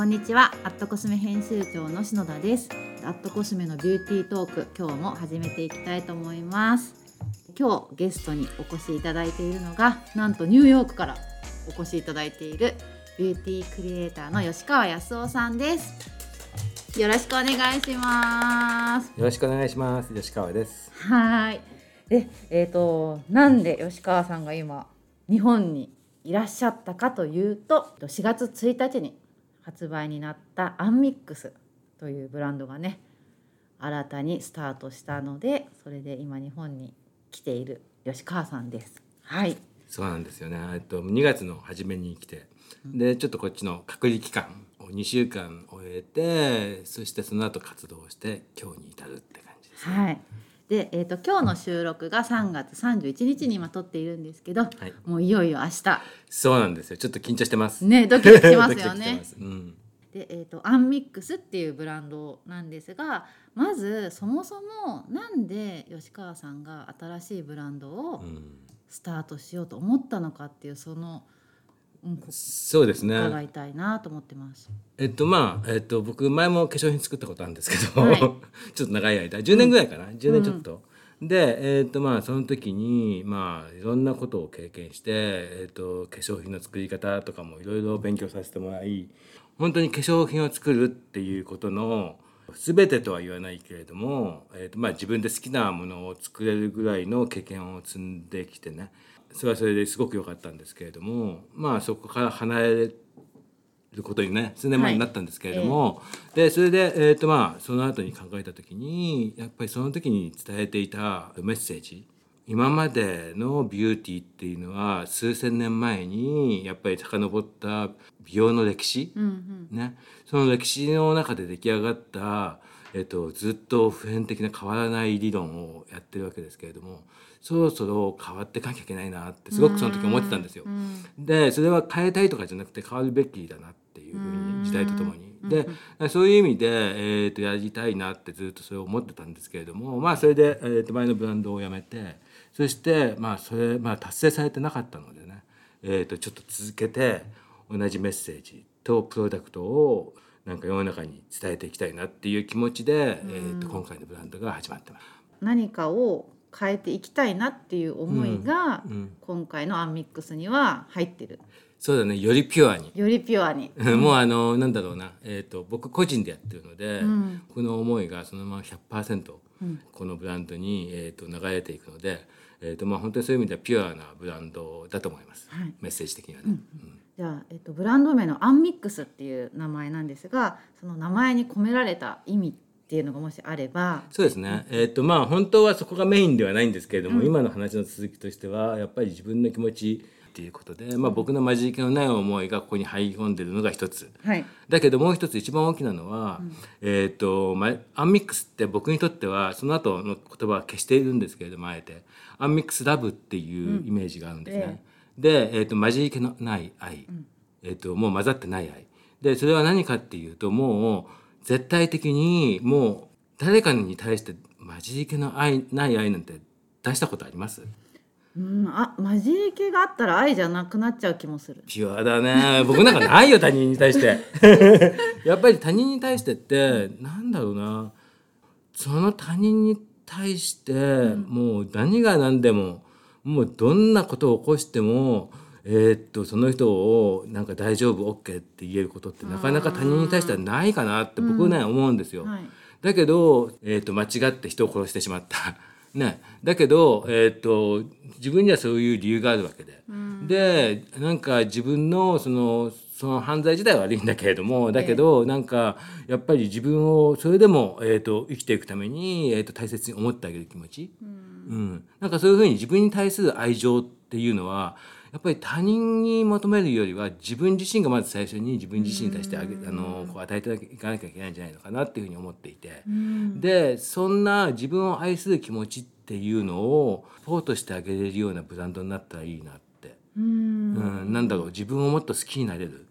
こんにちは。アットコスメ編集長の篠田です。アットコスメのビューティートーク今日も始めていきたいと思います。今日ゲストにお越しいただいているのがなんとニューヨークからお越しいただいているビューティークリエイターの吉川康夫さんです。よろしくお願いします。よろしくお願いします。吉川です。はい。でえっ、ー、となんで吉川さんが今日本にいらっしゃったかというと4月1日に発売になったアンミックスというブランドがね新たにスタートしたのでそれで今日本に来ている吉川さんです。はいそうなんですよね。えっと2月の初めに来て、でちょっとこっちの隔離期間を2週間終えて、そしてその後活動して今日に至るって感じです、ね、はい。で、えーと、今日の収録が3月31日に今撮っているんですけど、はい、もういよいよ明日。そうなんですよ。ちょっと緊張してます。ねドキドキしますよね。うん、で、えーと、アンミックスっていうブランドなんですがまずそもそもなんで吉川さんが新しいブランドをスタートしようと思ったのかっていうその、そうですね。伺いたいなと思ってます。えっとまあ、えっと、僕前も化粧品作ったことあるんですけど、はい、ちょっと長い間10年ぐらいかな、うん、10年ちょっと。うん、で、えっとまあ、その時に、まあ、いろんなことを経験して、えっと、化粧品の作り方とかもいろいろ勉強させてもらい本当に化粧品を作るっていうことの全てとは言わないけれども、えーとまあ、自分で好きなものを作れるぐらいの経験を積んできてねそれはそれですごく良かったんですけれどもまあそこから離れることにね数年前になったんですけれども、はい。えー、でそれで、えーとまあ、その後に考えた時にやっぱりその時に伝えていたメッセージ今までのビューティーっていうのは数千年前にやっぱり遡った美容の歴史、うんうん、ね、その歴史の中で出来上がった、えっと、ずっと普遍的な変わらない理論をやってるわけですけれどもそろそろ変わっていかなきゃいけないなってすごくその時思ってたんですよ。でそれは変えたいとかじゃなくて変わるべきだなっていうふうに時代とともに。でそういう意味で、えーと、やりたいなってずっとそれを思ってたんですけれどもまあそれで、えー、と前のブランドをやめてそしてまあそれ、まあ、達成されてなかったのでね、えー、とちょっと続けて同じメッセージとプロダクトをなんか世の中に伝えていきたいなっていう気持ちで、えー、と今回のブランドが始まってます。何かを変えていきたいなっていう思いが、今回のアンミックスには入ってる。そうだね。よりピュアに。よりピュアに。もうあのなんだろうな、えーと、僕個人でやってるので、うん、この思いがそのまま100%、うん、このブランドに、えーと、流れていくので、えーとまあ、本当にそういう意味ではピュアなブランドだと思います、はい、メッセージ的にはね。うん。じゃあ、えっと、ブランド名のアンミックスっていう名前なんですがその名前に込められた意味っていうのがもしあれば。そうですね、えーとまあ、本当はそこがメインではないんですけれども、うん、今の話の続きとしてはやっぱり自分の気持ちっていうことで、まあ、僕の混じり気のない思いがここに入り込んでるのが一つ、はい、だけどもう一つ一番大きなのは、うん、えーとまあ、アンミックスって僕にとってはその後の言葉は消しているんですけれどもあえて。アンミックスラブっていうイメージがあるんですね。うん、で、えーと、混じり気のない愛、うん、えーと、もう混ざってない愛。でそれは何かっていうともう絶対的にもう誰かに対して混じり気の愛ない愛なんて出したことあります？うん、あ混じり気があったら愛じゃなくなっちゃう気もする。ピュアだね。僕なんかないよ他人に対して。やっぱり他人に対してってなんだろうな。その他人に対して、もう何が何でももうどんなことを起こしてもえー、っとその人をなんか大丈夫 OK って言えることってなかなか他人に対してはないかなって僕ね、うん、思うんですよ。はい、だけど、えー、っと間違って人を殺してしまった。ね、だけど、えー、っと自分にはそういう理由があるわけで、うん、でなんか自分のそのその犯罪自体は悪いんだけれどもだけど、えー、なんかやっぱり自分をそれでも、えーと、生きていくために、えーと、大切に思ってあげる気持ち、うん、うん、なんかそういうふうに自分に対する愛情っていうのはやっぱり他人に求めるよりは自分自身がまず最初に自分自身に対してあげ、あのこう与えていかなきゃいけないんじゃないのかなっていうふうに思っていて、でそんな自分を愛する気持ちっていうのをポートしてあげれるようなブランドになったらいいなって、うん、なんだろう自分をもっと好きになれる。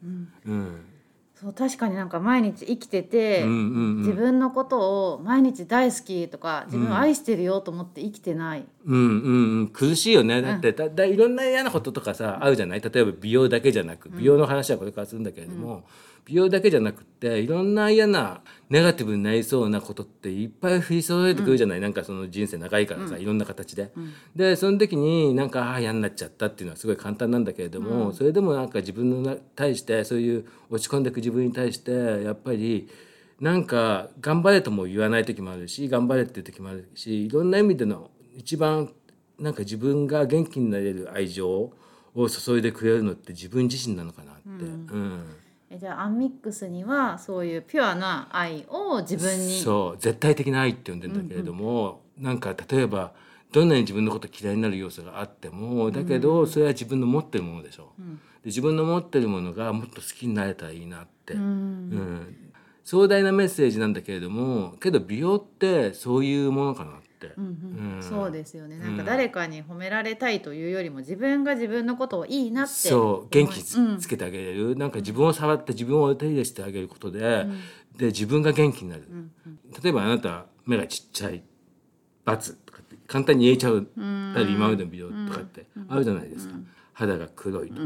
うん。そう確かになんか毎日生きてて、うんうんうん、自分のことを毎日大好きとか自分を愛してるよと思って生きてない、うんうんうん、苦しいよね。だって、だだいろんな嫌なこととかさあるじゃない？例えば美容だけじゃなく美容の話はこれからするんだけれども、美容だけじゃなくっていろんな嫌なネガティブになりそうなことっていっぱい降り揃えてくるじゃない、うん、なんかその人生長いからさ、いろんな形で。うん、でその時になんかああ嫌になっちゃったっていうのはすごい簡単なんだけれども、それでもなんか自分に対してそういう落ち込んでいく自分に対してやっぱり。なんか頑張れとも言わない時もあるし頑張れっていう時もあるしいろんな意味での一番なんか自分が元気になれる愛情を注いでくれるのって自分自身なのかなって。うん。うん、じゃあアンミックスにはそういうピュアな愛を自分に。そう絶対的な愛って呼んでんだけれども、うんうん、なんか例えばどんなに自分のこと嫌いになる要素があってもだけどそれは自分の持ってるものでしょ、うん、で自分の持ってるものがもっと好きになれたらいいなって、うん、うん、壮大なメッセージなんだけれどもけど美容ってそういうものかなって。うんうん。うん、そうですよね。なんか誰かに褒められたいというよりも自分が自分のことをいいなってそう。元気つ,、けてあげれる、なんか自分を触って自分をお手入れしてあげることで、で自分が元気になる、例えばあなた目がちっちゃい×とかって簡単に言えちゃう。たり今までの美容とかってあるじゃないですか、肌が黒いとか、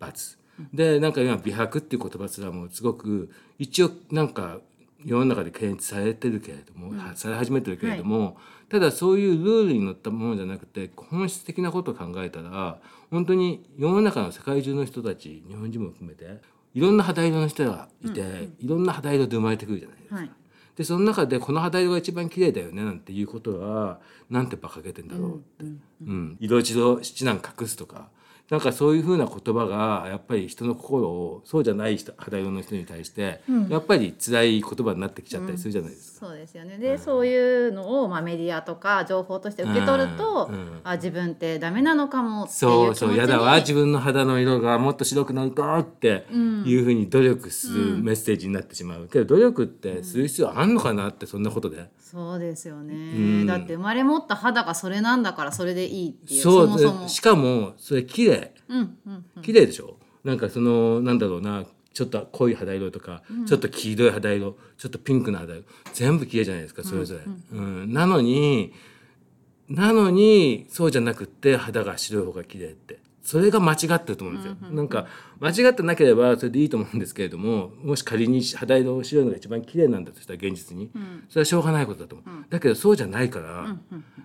×でなんか今美白っていう言葉すらもすごく一応なんか世の中で検知されてるけれども、され始めてるけれども、はい。ただそういうルールに乗ったものじゃなくて本質的なことを考えたら本当に世の中の世界中の人たち日本人も含めていろんな肌色の人がいて、うんうん、いろんな肌色で生まれてくるじゃないですか。はい。でその中でこの肌色が一番綺麗だよねなんていうことはなんて馬鹿げてんだろうって、うん、うん、色一度七難隠すとかなんかそういうふうな言葉がやっぱり人の心をそうじゃない人肌色の人に対して、やっぱり辛い言葉になってきちゃったりするじゃないですか。うん、そうですよね。で、うん、そういうのを、まあ、メディアとか情報として受け取ると、うん、あ自分ってダメなのかもっていうそうそう。やだわ自分の肌の色がもっと白くなるとっていうふうに努力するメッセージになってしまう。けど努力ってする必要あんのかなってそんなことで。そうですよね、だって生まれ持った肌がそれなんだからそれでいいっていうそもそも。しかもそれ綺麗。うんうんうん、綺麗でしょ？なんかそのなんだろうなちょっと濃い肌色とか、うん、ちょっと黄色い肌色ちょっとピンクの肌色全部綺麗じゃないですかそれぞれ。うん、うん、なのになのにそうじゃなくって肌が白い方が綺麗ってそれが間違ってると思うんですよ。なんか間違ってなければそれでいいと思うんですけれどももし仮に肌色を白いのが一番綺麗なんだとしたら現実に、それはしょうがないことだと思う。だけどそうじゃないから、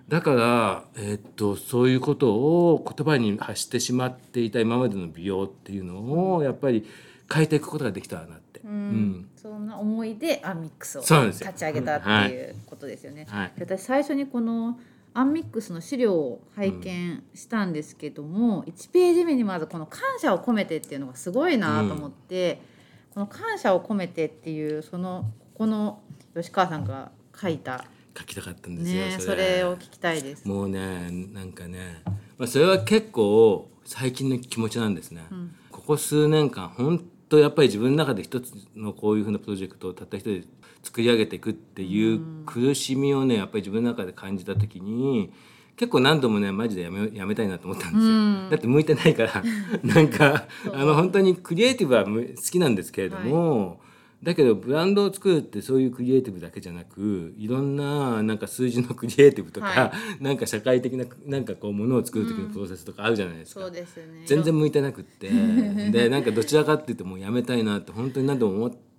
だから、えー、っとそういうことを言葉に発してしまっていた今までの美容っていうのをやっぱり変えていくことができたらなって。うん、そんな思いでアンミックスを立ち上げたっていうことですよね。はい、私最初にこのアンミックスの資料を拝見したんですけども、うん、1ページ目にまずこの「感謝を込めて」っていうのがすごいなと思って、うん、この「感謝を込めて」っていうそのここの吉川さんが書いた。書きたかったんですよ、ね、それを聞きたいです。もうねなんかね、まあ、それは結構最近の気持ちなんですね、うん、ここ数年間本当やっぱり自分の中で一つのこういうふうなプロジェクトをたった一人で作り上げていくっていう苦しみをねやっぱり自分の中で感じた時に結構何度もねマジでやめやめたいなと思ったんですよ、うん、だって向いてないから なんかあの本当にクリエイティブは好きなんですけれども、はい、だけどブランドを作るってそういうクリエイティブだけじゃなくいろんななんか数字の クリエイティブとか、はい、なんか社会的ななんかこうものを作る時のプロセスとかあるじゃないですか、うんすね、全然向いてなくって。でなんかどちらかっていうともうやめたいなって本当に何度も思って。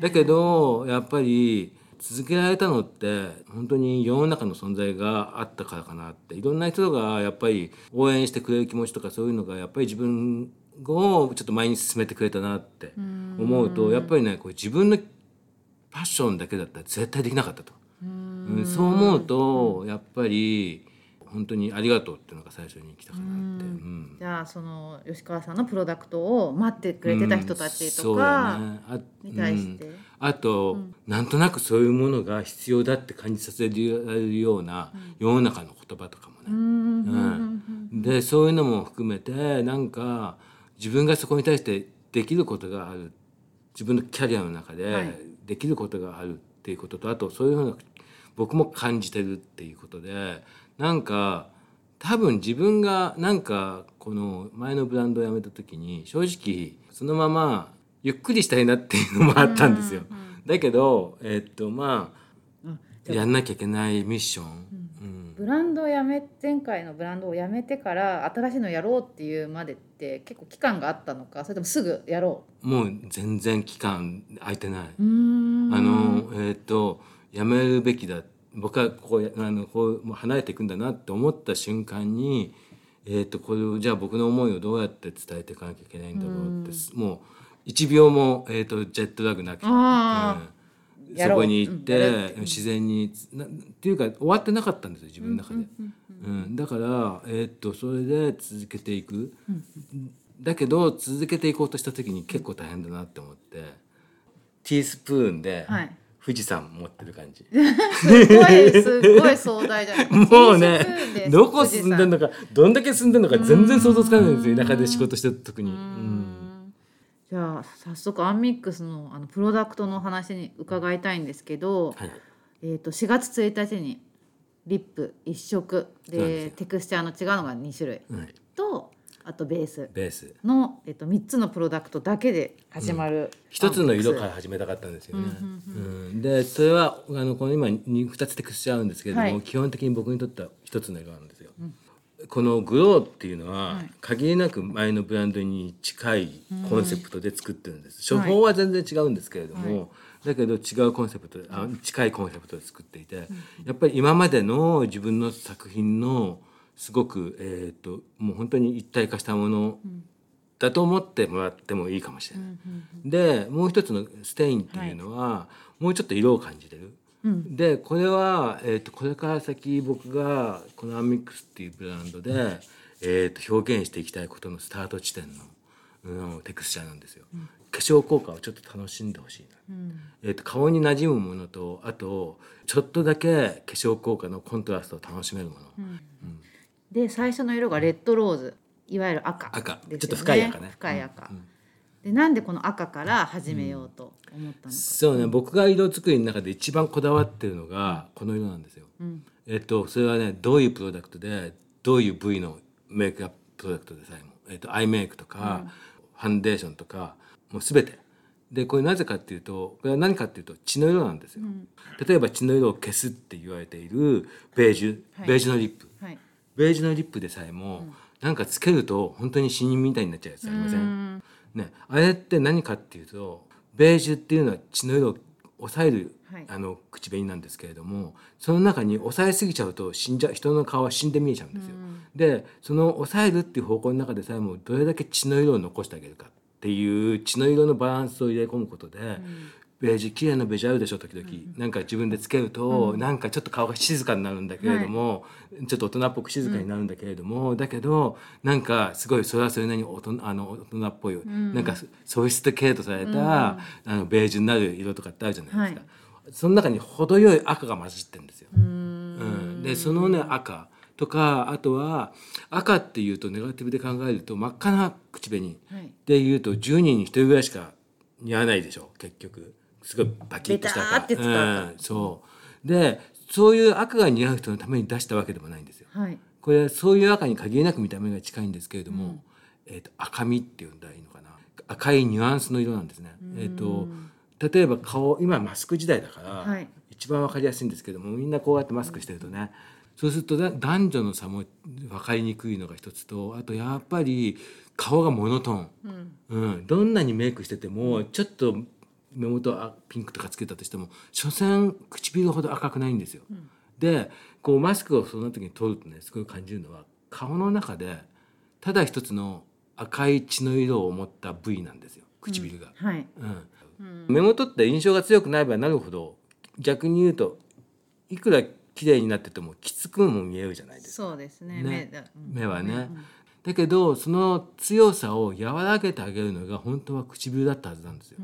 だけどやっぱり続けられたのって本当に世の中の存在があったからかなって。いろんな人がやっぱり応援してくれる気持ちとかそういうのがやっぱり自分をちょっと前に進めてくれたなって思うとやっぱりねこれ自分のパッションだけだったら絶対できなかったと。うんそう思うとやっぱり本当にありがとうっていうのが最初に来たかなって、うん、じゃあその吉川さんのプロダクトを待ってくれてた人たちとかに対して、うん、あと、うん、なんとなくそういうものが必要だって感じさせられるような世の中の言葉とかもね、うん。でそういうのも含めてなんか自分がそこに対してできることがある。自分のキャリアの中でできることがあるっていうことと、はい、あとそういうふうな僕も感じてるっていうことでなんか多分自分がなんかこの前のブランドを辞めた時に正直そのままゆっくりしたいなっていうのもあったんですよ。だけどえー、っとまあやんなきゃいけないミッション、うん、ブランドをやめ前回のブランドをやめてから新しいのやろうっていうまでって結構期間があったのかそれともすぐやろもう全然期間空いてない。ううん。あのえっ、とやめるべきだ僕はこうあのこうもう離れていくんだなって思った瞬間に、えっとこれをじゃあ僕の思いをどうやって伝えていかなきゃいけないんだろうって、もう1秒も、えっとジェットラグなく、あうん。そこに行って、自然になっていうか終わってなかったんですよ自分の中で。うんだから、えっとそれで続けていく、だけど続けていこうとした時に結構大変だなって思って。ティースプーンではい富士山持ってる感じ、すごいすごい壮大じゃないもうねどこ住んでんのかどんだけ住んでんのか全然想像つかないんですようん。田舎で仕事してる時に。じゃあ早速アンミックスのあのプロダクトのお話に伺いたいんですけど、はいえー、と4月1日にリップ1色でテクスチャーの違うのが2種類。はい、とあとベース。ベース。の、えー、と3つのプロダクトだけで始まる、一つの色から始めたかったんですよね。うんうんでそれはあのこの今に2つテクスチャーあるんですけれども、はい。基本的に僕にとっては一つの色なんですよ。このグローっていうのは、はい。限りなく前のブランドに近いコンセプトで作ってるんです。うん処方は全然違うんですけれども、はだけど違うコンセプトあ近いコンセプトで作っていて、やっぱり今までの自分の作品のすごくえっ、ともう本当に一体化したものだと思ってもらってもいいかもしれない。でもう一つのステインっていうのは、もうちょっと色を感じてる。うん。でこれは、えー、とこれから先僕がこのアンミックスっていうブランドで、えー、と表現していきたいことのスタート地点の、うん、テクスチャーなんですよ。化粧効果をちょっと楽しんでほしいな、うん。えー、と顔に馴染むものとあとちょっとだけ化粧効果のコントラストを楽しめるもの、うんで最初の色がレッドローズいわゆる赤ね。ちょっと深い赤ね。深い赤、うん。でなんでこの赤から始めようと思ったのか、そうね。僕が色作りの中で一番こだわってるのがこの色なんですよ。うん。えっと、それはねどういうプロダクトでどういう部位のメイクアッププロダクトでさえも、えっと、アイメイクとか、ファンデーションとかもう全て。でこれなぜかっていうとこれは何かっていうと血の色なんですよ、例えば血の色を消すって言われているベージュ、はい。ベージュのリップ。はいベージュのリップでさえも、なんかつけると本当に死人みたいになっちゃうやつありません、うん。ね、あれって何かっていうとベージュっていうのは血の色を抑える、はい。あの口紅なんですけれどもその中に抑えすぎちゃうと死んじゃ人の顔は死んで見えちゃうんですよ。でその抑えるっていう方向の中でさえもどれだけ血の色を残してあげるかっていう血の色のバランスを入れ込むことで、ベージュ綺麗なベージュあるでしょ時々、なんか自分でつけると、なんかちょっと顔が静かになるんだけれども、ちょっと大人っぽく静かになるんだけれども、だけどなんかすごいそれはそれなりに大人あの大人っぽい、なんかソフィスティケートされた、あのベージュになる色とかってあるじゃないですか、その中に程よい赤が混じってるんですよ。うん、でそのね赤とかあとは赤っていうとネガティブで考えると真っ赤な口紅はい。でいうと10人に1人ぐらいしか似合わないでしょ結局すごいバキッとしたベターって使うん、そう。でそういう赤が似合う人のために出したわけでもないんですよ。はい。これそういう赤に限りなく見た目が近いんですけれども、えー、と赤みっていうんだらいいのかな。赤いニュアンスの色なんですね。えー、と例えば顔今マスク時代だから、はい。一番わかりやすいんですけどもみんなこうやってマスクしてるとねそうするとだ男女の差も分かりにくいのが一つとあとやっぱり顔がモノトーン、うん。どんなにメイクしててもちょっと目元あピンクとかつけたとしても所詮唇ほど赤くないんですよ。でこうマスクをその時に取るとねすごい感じるのは顔の中でただ一つの赤い血の色を持った部位なんですよ。唇が。はい。うん。目元って印象が強くなればなるほど逆に言うといくら綺麗になっててもきつくも見えるじゃないですか。そうですね。ね。目はね。だけどその強さを和らげてあげるのが本当は唇だったはずなんですよ。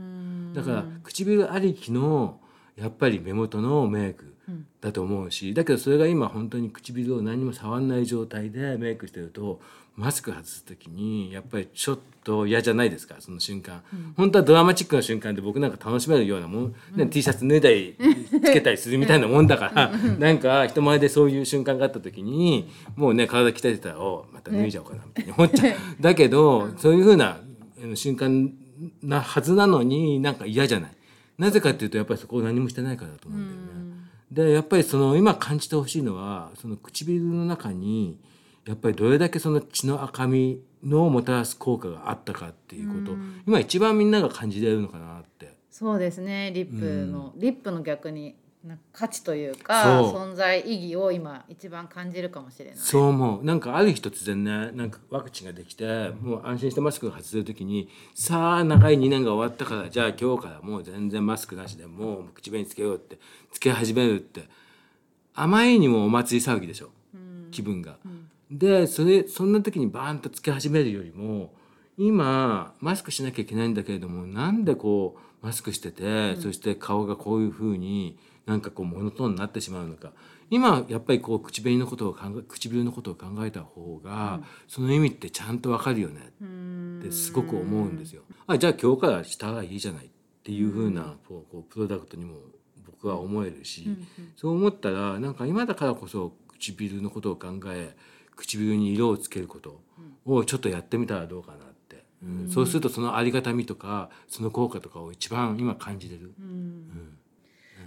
だから唇ありきのやっぱり目元のメイクだと思うしだけどそれが今本当に唇を何も触んない状態でメイクしてるとマスク外す時にやっぱりちょっと嫌じゃないですか？その瞬間、本当はドラマチックな瞬間で僕なんか楽しめるようなもん、ね T シャツ脱いだり つけたりするみたいなもんだから。なんか人前でそういう瞬間があった時にもうね体鍛えてたらおまた脱いじゃおうかなみたいに思っちゃう。だけどそういうふうな瞬間なはずなのになんか嫌じゃない。なぜかっていうとやっぱりそこを何もしてないからだと思うんだよね。でやっぱりその今感じてほしいのはその唇の中にやっぱりどれだけその血の赤みのもたらす効果があったかっていうこと、今一番みんなが感じれるのかなって。そうですね。リップの、リップの逆に価値というか存在意義を今一番感じるかもしれない。そう。思うなんかある日突然ねなんかワクチンができてもう安心してマスクが外せる時にさあ長い2年が終わったからじゃあ今日からもう全然マスクなしでもう口紅つけようってつけ始めるってあまりにもお祭り騒ぎでしょ、気分が。でそれそんな時にバーンとつけ始めるよりも今マスクしなきゃいけないんだけれどもなんでこうマスクしてて、そして顔がこういうふうになんかこうモノトーンになってしまうのか。今やっぱりこう口紅のことを考え唇のことを考えた方が、その意味ってちゃんとわかるよね。ってすごく思うんですよ。あじゃあ今日からしたらいいじゃない。っていうふうなこうこうプロダクトにも僕は思えるし、そう思ったらなんか今だからこそ唇のことを考え唇に色をつけることをちょっとやってみたらどうかなって、うん。そうするとそのありがたみとかその効果とかを一番今感じれる。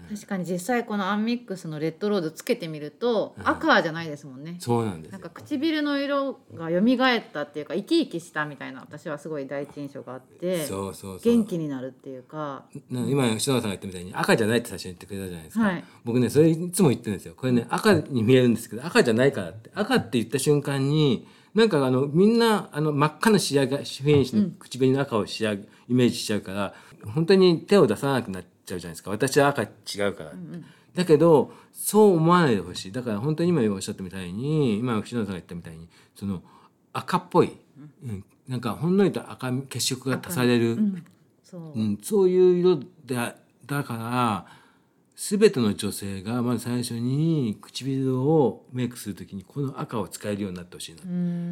確かに実際このアンミックスのレッドローズつけてみると赤じゃないですもんね、そうなんですよ。なんか唇の色が蘇ったっていうか生き生きしたみたいな私はすごい第一印象があってそうそうそう。元気になるっていうか。な今篠田さんが言ったみたいに赤じゃないって最初に言ってくれたじゃないですか、はい。僕ねそれいつも言ってるんですよ。これね赤に見えるんですけど赤じゃないからって赤って言った瞬間になんかあのみんなあの真っ赤な仕上がフィニッシュの口紅の赤を仕上げイメージしちゃうから本当に手を出さなくなっちゃうじゃないですか。私は赤違うから。って、だけどそう思わないでほしい。だから本当に今おっしゃったみたいに今篠田さんが言ったみたいにその赤っぽい、うん、なんかほんのりと赤み血色が足される、そう、うん、そういう色でだから全ての女性がまず最初に唇をメイクする時にこの赤を使えるようになってほしいな。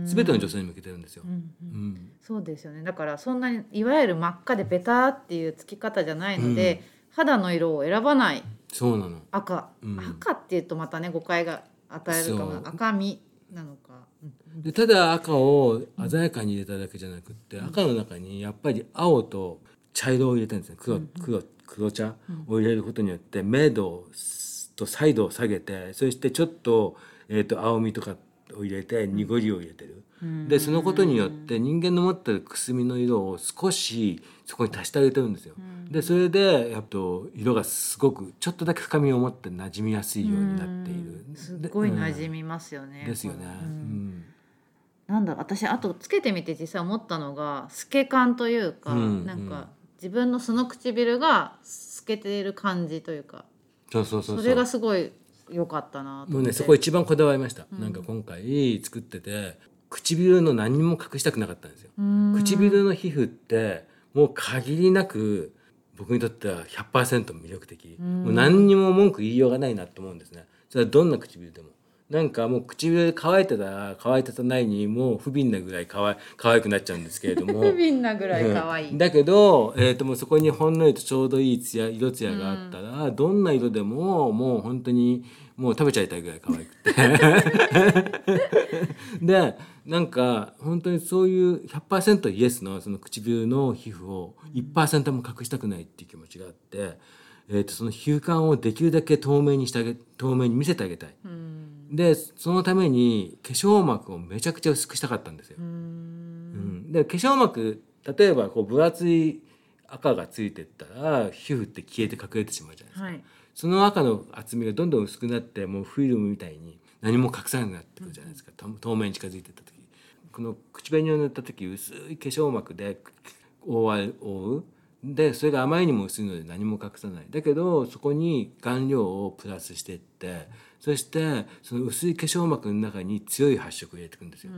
全ての女性に向けてるんですよ。うんそうですよね。だからそんなにいわゆる真っ赤でベターっていうつき方じゃないので、肌の色を選ばない。そうなの。赤、うん。赤っていうとまたね誤解が与えるかも。赤みなのか、うん。でただ赤を鮮やかに入れただけじゃなくって、赤の中にやっぱり青と茶色を入れてるんですね。黒黒黒茶を入れることによって明度と彩度を下げてそしてちょっと,、えー、と青みとかを入れて濁りを入れてる。でそのことによって人間の持ってるくすみの色を少しそこに足してあげてるんですよ。でそれでやっと色がすごくちょっとだけ深みを持って馴染みやすいようになっている。すっごい馴染みますよね。ですよね。うん。うん。なんだろう私あとつけてみて実際思ったのが透け感というか、うんなんか自分のその唇が透けている感じというかそうそうそうそれがすごい良かったなと思って。もうねそこ一番こだわりました、なんか今回作ってて唇の何にも隠したくなかったんですよ。唇の皮膚ってもう限りなく僕にとっては100%魅力的。もう何にも文句言いようがないなと思うんですね。それはどんな唇でも。なんかもう唇乾いてたら乾いてたないにもう不憫なぐらい可愛可愛くなっちゃうんですけれども。不憫なぐらい可愛い、うん。だけど、えー、ともうそこにほんのりとちょうどいい艶色艶があったら、どんな色でももう本当にもう食べちゃいたいぐらい可愛くて。でなんか本当にそういう100%イエスのその唇の皮膚を1%も隠したくないっていう気持ちがあって、えー、とその皮膚感をできるだけ透明にしてあげ透明に見せてあげたい。でそのために化粧膜をめちゃくちゃ薄くしたかったんですよ。うん。で化粧膜例えばこう分厚い赤がついてったら皮膚って消えて隠れてしまうじゃないですか、はい。その赤の厚みがどんどん薄くなってもうフィルムみたいに何も隠さなくなってくるじゃないですか、と透明に近づいてった時この口紅を塗った時薄い化粧膜で覆う。でそれがあまりにも薄いので何も隠さない。だけどそこに顔料をプラスしていってそしてその薄い化粧膜の中に強い発色を入れていくんですよ。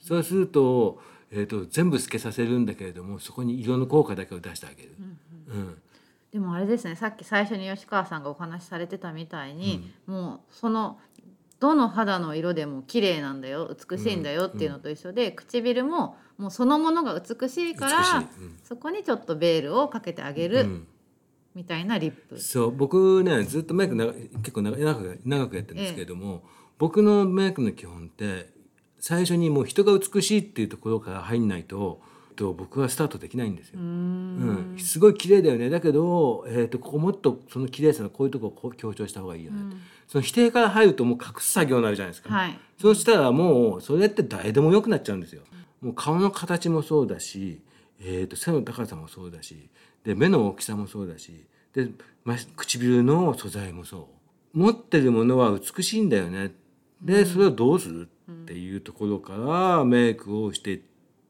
そうすると,、えー、と全部透けさせるんだけれどもそこに色の効果だけを出してあげる。うんでもあれですねさっき最初に吉川さんがお話しされてたみたいに、もうそのどの肌の色でも綺麗なんだよ美しいんだよっていうのと一緒で、唇ももうそのものが美しいからうん。そこにちょっとベールをかけてあげる、うん。みたいなリップ。そう僕ねずっとメイク長結構長長く長くやってるんですけれども、僕のメイクの基本って最初にもう人が美しいっていうところから入んないとと僕はスタートできないんですよ。ううん。ん、すごい綺麗だよね。だけど、えー、とここもっとその綺麗さのこういうとこをこう強調した方がいいよね、その否定から入るともう隠す作業になるじゃないですか、はい。そうしたらもうそれって誰でもよくなっちゃうんですよ。もう顔の形もそうだし、えー、と背の高さもそうだしで目の大きさもそうだしで、ま、唇の素材もそう。持ってるものは美しいんだよね。でそれをどうするっていうところからメイクをして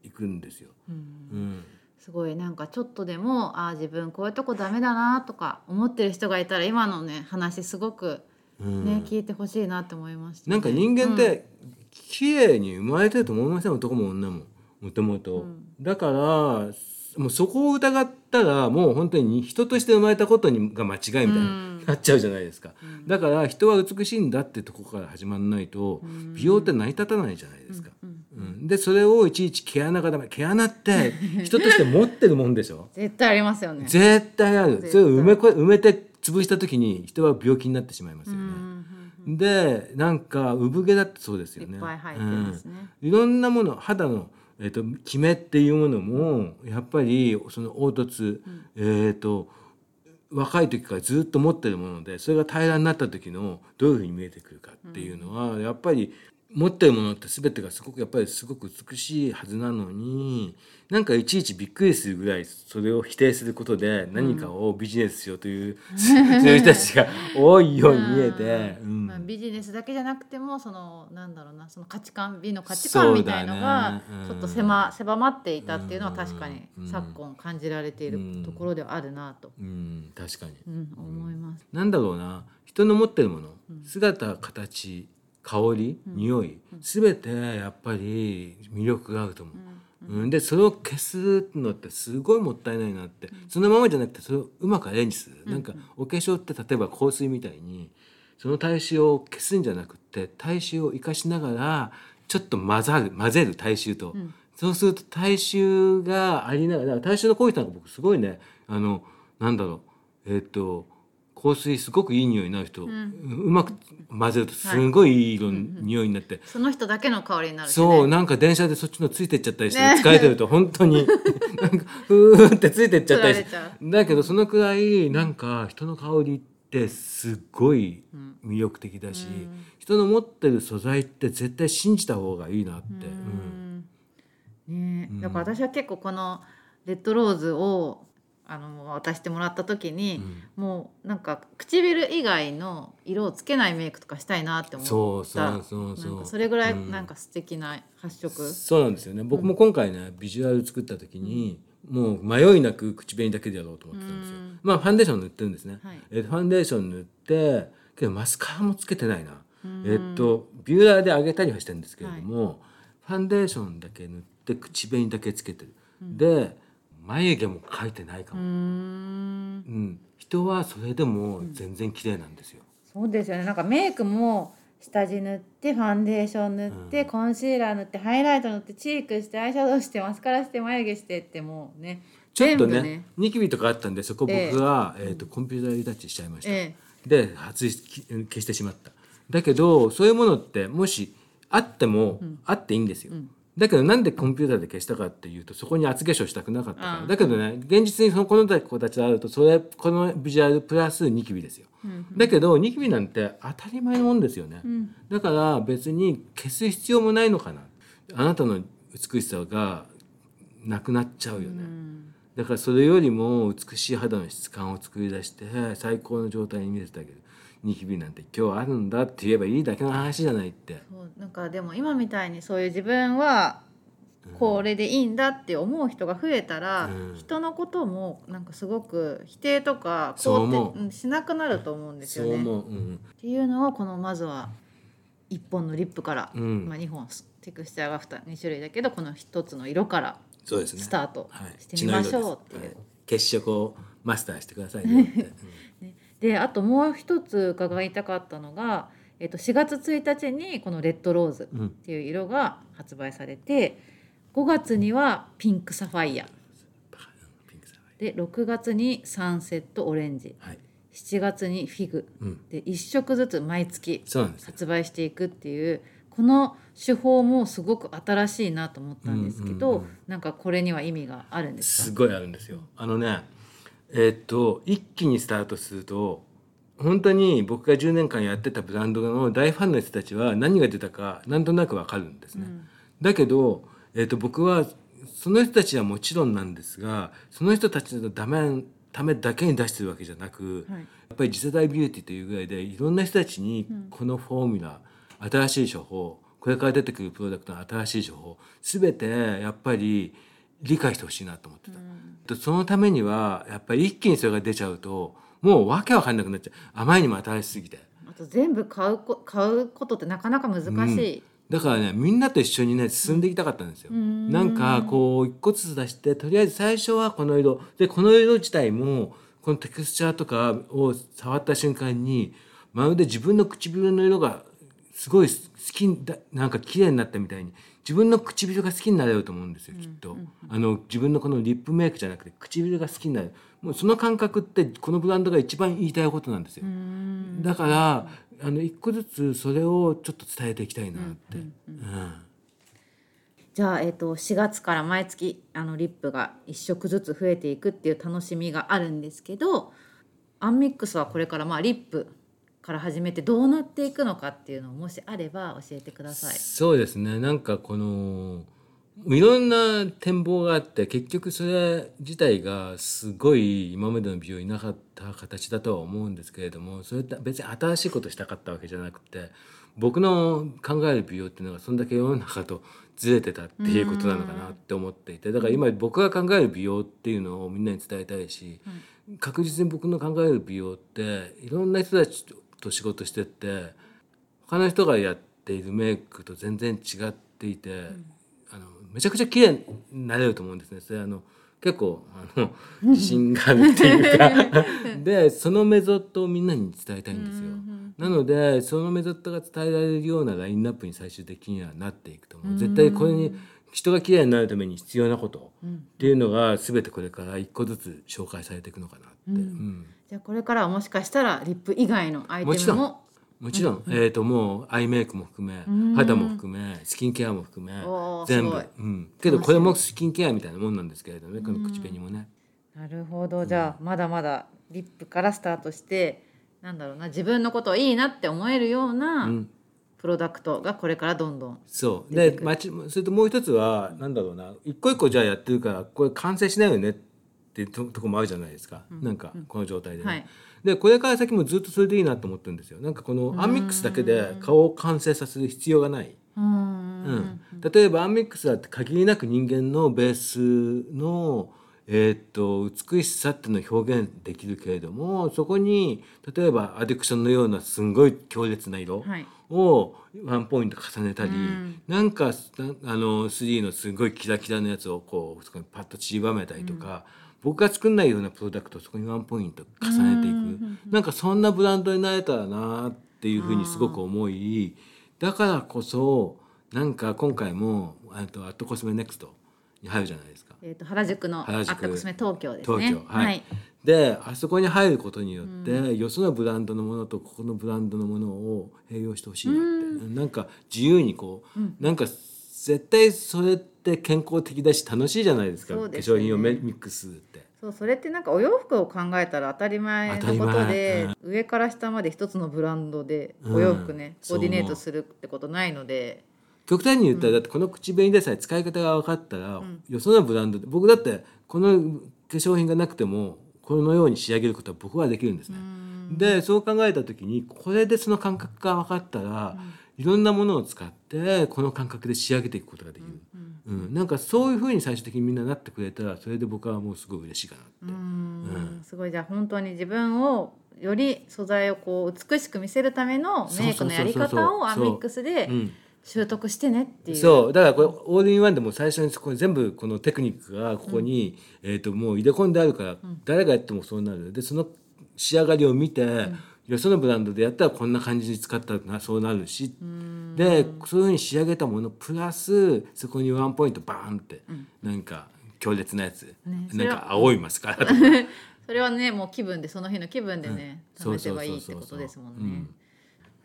いくんですよ。うん。すごいなんかちょっとでもあー自分こういうとこダメだなとか思ってる人がいたら今のね話すごくうん。ね、聞いてほしいなって思いました、ね。なんか人間って綺麗に生まれてると思いません？男も女も。もともと。だからもうそこを疑ったらもう本当に人として生まれたことにが間違いみたいになっちゃうじゃないですか。だから人は美しいんだってとこから始まらないと美容って成り立たないじゃないですか。うんでそれをいちいち毛穴がダメ毛穴って人として持ってるもんでしょ？絶対ありますよね。絶対ある。それを埋めこ埋めて潰した時に人は病気になってしまいますよね。でなんか産毛だってそうですよね。いっぱい生えてますね。うん。いろんなもの肌の、えー、とキメっていうものもやっぱりその凹凸、えっ、と若い時からずっと持ってるものでそれが平らになった時のどういうふうに見えてくるかっていうのは、やっぱり持ってるものって全てがすごくやっぱりすごく美しいはずなのになんかいちいちびっくりするぐらいそれを否定することで何かをビジネスしようという、そういう人たちが多いように見えて。うん。まあ、ビジネスだけじゃなくてもそのなんだろうなその価値観美の価値観みたいのがちょっと狭,、狭まっていたっていうのはうん確かにうん。昨今感じられているところではあるなと、うん、確かに。うん思います。なんだろうな。人の持ってるもの、姿形香り匂い全てやっぱり魅力があると思う。うん、でそれを消すのってすごいもったいないなって、そのままじゃなくてそれをうまくアレンジする、なんかお化粧って例えば香水みたいにその体臭を消すんじゃなくて体臭を生かしながらちょっと混ざる混ぜる体臭と、そうすると体臭がありながら体臭の濃い人なんか僕すごいね。あのなんだろう。えっ、と香水すごくいい匂いになる人、うまく混ぜるとすごいいい色の匂いになって、その人だけの香りになるし、ね、そうなんか電車でそっちのついてっちゃったりして、疲れてると本当に なんかふーってついてっちゃったりして。だけどそのくらいなんか人の香りってすっごい魅力的だし、人の持ってる素材って絶対信じた方がいいなって。うん。ね。だから私は結構このレッドローズをあの渡してもらった時に、もうなんか唇以外の色をつけないメイクとかしたいなって思った。そうそうそうそう。それぐらいうん。なんか素敵な発色、そうなんですよね。僕も今回ねビジュアル作った時に、もう迷いなく口紅だけでやろうと思ってたんですよ、まあファンデーション塗ってるんですね、はい。えーファンデーション塗ってけどマスカラもつけてないな、えっとビューラーで上げたりはしてるんですけれども、ファンデーションだけ塗って口紅だけつけてる、で眉毛も描いてないかも、うーん。うん。人はそれでも全然綺麗なんですよ、そうですよね。なんかメイクも下地塗ってファンデーション塗って、コンシーラー塗ってハイライト塗ってチークしてアイシャドウしてマスカラして眉毛してってもうね。ちょっとね全部ニキビとかあったんでそこ僕は、えーとコンピューターリタッチしちゃいました、えで外しき消してしまった。だけどそういうものってもしあっても、あっていいんですよ、だけどなんでコンピューターで消したかっていうとそこに厚化粧したくなかったから、ああ。だけどね現実にそのこの子たちがあるとそれこのビジュアルプラスニキビですよ、だけどニキビなんて当たり前のもんですよね、だから別に消す必要もないのかな。あなたの美しさがなくなっちゃうよね、だからそれよりも美しい肌の質感を作り出して最高の状態に見せてあげるニキビなんて今日あるんだって言えばいいだけの話じゃないって。そうなんかでも今みたいにそういう自分はこれでいいんだって思う人が増えたら、うん。人のこともなんかすごく否定とか肯定う。んしなくなると思うんですよね。そう思う、うん。っていうのをこのまずは1本のリップから、うん。まあ、2本テクスチャーが 2, 2種類だけどこの1つの色からスタートはい。してみましょうっていう。はい血色をマスターしてくださいねって、うんであともう一つ伺いたかったのが、えっと4月1日にこのレッドローズうん。っていう色が発売されて5月にはピンクサファイア。で6月にサンセットオレンジ。アはい、7月にフィグ。うん、で1色ずつ毎月発売していくっていうこの手法もすごく新しいなと思ったんですけど、うんうんうん。なんかこれには意味があるんですか？すごいあるんですよ。あのねえーっと一気にスタートすると本当に僕が10年間やってたブランドの大ファンの人たちは何が出たかなんとなくわかるんですね。だけど、えー、と僕はその人たちはもちろんなんですがその人たちのためためだけに出してるわけじゃなく、はい。やっぱり次世代ビューティーというぐらいでいろんな人たちにこのフォーミュラ、新しい処方これから出てくるプロダクトの新しい処方全てやっぱり理解してほしいなと思ってた。でそのためにはやっぱり一気にそれが出ちゃうともうわけわかんなくなっちゃうあまりにも新しすぎて。あと全部買うこ買うことってなかなか難しい、だからねみんなと一緒にね進んでいきたかったんですよ。なんかこう一個ずつ出してとりあえず最初はこの色でこの色自体もこのテクスチャーとかを触った瞬間にまるで自分の唇の色がすごい好きだなんか綺麗になったみたいに自分の唇が好きになれると思うんですよきっと。あの自分のこのリップメイクじゃなくて唇が好きになるもうその感覚ってこのブランドが一番言いたいことなんですよ。だからあの一個ずつそれをちょっと伝えていきたいなって。うんじゃあ、えー、と4月から毎月あのリップが1色ずつ増えていくっていう楽しみがあるんですけどアンミックスはこれからまあリップから始めてどうなっていくのかっていうのをもしあれば教えてください。そうですねなんかこのいろんな展望があって結局それ自体がすごい今までの美容いなかった形だとは思うんですけれどもそれって別に新しいことしたかったわけじゃなくて僕の考える美容っていうのがそんだけ世の中とずれてたっていうことなのかなって思っていてだから今僕が考える美容っていうのをみんなに伝えたいし、確実に僕の考える美容っていろんな人たちと仕事してって他の人がやっているメイクと全然違っていて、あのめちゃくちゃ綺麗になれると思うんですね。それあの結構あの自信があるっていうかでそのメソッドをみんなに伝えたいんですよ。なのでそのメソッドが伝えられるようなラインナップに最終的にはなっていくと思う。絶対これに人が綺麗になるために必要なことっていうのが全てこれから一個ずつ紹介されていくのかなって。うんじゃあこれからはもしかしたらリップ以外のアイも。ちろん。テムももちろん、えっ、ともうアイメイクも含め、肌も含めスキンケアも含め全部。うん、けどこれもスキンケアみたいなもんなんですけれどねこの口紅もね、なるほど。じゃあまだまだリップからスタートしてなんだろうな自分のことをいいなって思えるようなうん。プロダクトがこれからどんどんそう。でまちそれともう一つはなんだろうな。一個一個じゃあやってるからこれ完成しないよねっていうととこもあるじゃないですか、なんかこの状態でね、はい。でこれから先もずっとそれでいいなと思ってるんですよ。なんかこのアンミックスだけで顔を完成させる必要がない、うーん。うん、例えばアンミックスだって限りなく人間のベースの、えーっと美しさっていうのを表現できるけれどもそこに例えばアディクションのようなすんごい強烈な色はい。をワンポイント重ねたり、うん。なんかなあの 3D のすごいキラキラのやつをこうそこにパッと散りばめたりとか、僕が作んないようなプロダクトをそこにワンポイント重ねていく、なんかそんなブランドになれたらなっていうふうにすごく思いだからこそなんか今回もあとアットコスメネクストに入るじゃないですか。えー、と原宿のアットコスメ東京ですね。東京はい、であそこに入ることによって、よそのブランドのものとここのブランドのものを併用してほしいなって、なんか自由にこう、なんか絶対それって健康的だし楽しいじゃないですか。ね。化粧品をメミックスって。そうそれってなんかお洋服を考えたら当たり前のこと前。で、上から下まで一つのブランドでうん。お洋服ね、そう。コーディネートするってことないので、極端に言ったら、だってこの口紅でさえ使い方が分かったら、よそのブランドで僕だってこの化粧品がなくてもこのように仕上げることは僕はできるんですね。でそう考えた時にこれでその感覚が分かったら、いろんなものを使ってこの感覚で仕上げていくことができる、うんなんかそういうふうに最終的にみんななってくれたらそれで僕はもうすごい嬉しいかなって。うん。すごい。じゃあ本当に自分をより素材をこう美しく見せるためのメイクのやり方をアンミックスでうん。習得してねっていう。そう。だからこれオールインワンでも最初にこれ全部このテクニックがここに、えー、ともう入れ込んであるから、誰がやってもそうなるでその仕上がりを見て、よそのブランドでやったらこんな感じに使ったらそうなるし、でそういうふうに仕上げたものプラスそこにワンポイントバーンって、なんか強烈なやつ、なんねそれは。か青いマスカラとか。それはねもう気分でその日の気分でね、うん。試せばいいってことですもんね。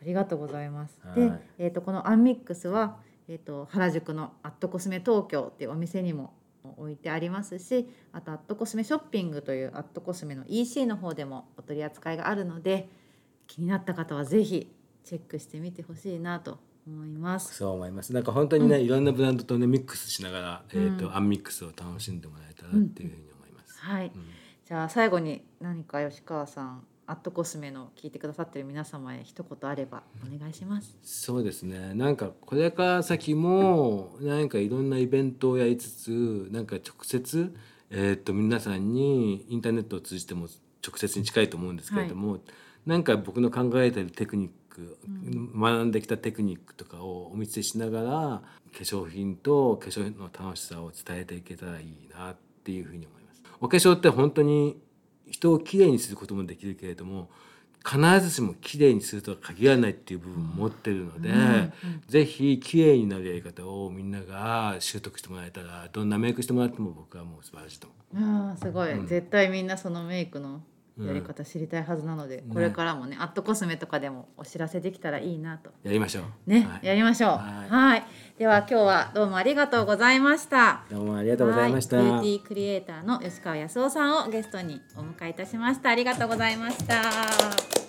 ありがとうございます。はい。で、えっ、とこのアンミックスはえっ、と原宿のアットコスメ東京っていうお店にも置いてありますし、あとアットコスメショッピングというアットコスメの EC の方でもお取り扱いがあるので、気になった方はぜひチェックしてみてほしいなと思います。そう思います。なんか本当にね、いろんなブランドとねミックスしながら、えーとアンミックスを楽しんでもらえたらっていうふうに思います、はい。じゃあ最後に何か吉川さん、アットコスメの聞いてくださってる皆様へ一言あればお願いします。そうですね。なんかこれから先もなんかいろんなイベントをやりつつなんか直接、えー、と皆さんにインターネットを通じても直接に近いと思うんですけれども、なんか僕の考えてるテクニック、学んできたテクニックとかをお見せしながら化粧品と化粧品の楽しさを伝えていけたらいいなっていうふうに思います。お化粧って本当に人をきれいにすることもできるけれども必ずしもきれいにするとは限らないっていう部分を持ってるので、ぜひきれいになるやり方をみんなが習得してもらえたらどんなメイクしてもらっても僕はもう素晴らしいと思う。ああすごい、絶対みんなそのメイクのやり方知りたいはずなので、これからもねアットコスメとかでもお知らせできたらいいなと。やりましょう。ね、はい。やりましょう。ははいい。では今日はどうもありがとうございました。どうもありがとうございました。はい。ビューティークリエイターの吉川康夫さんをゲストにお迎えいたしました。ありがとうございました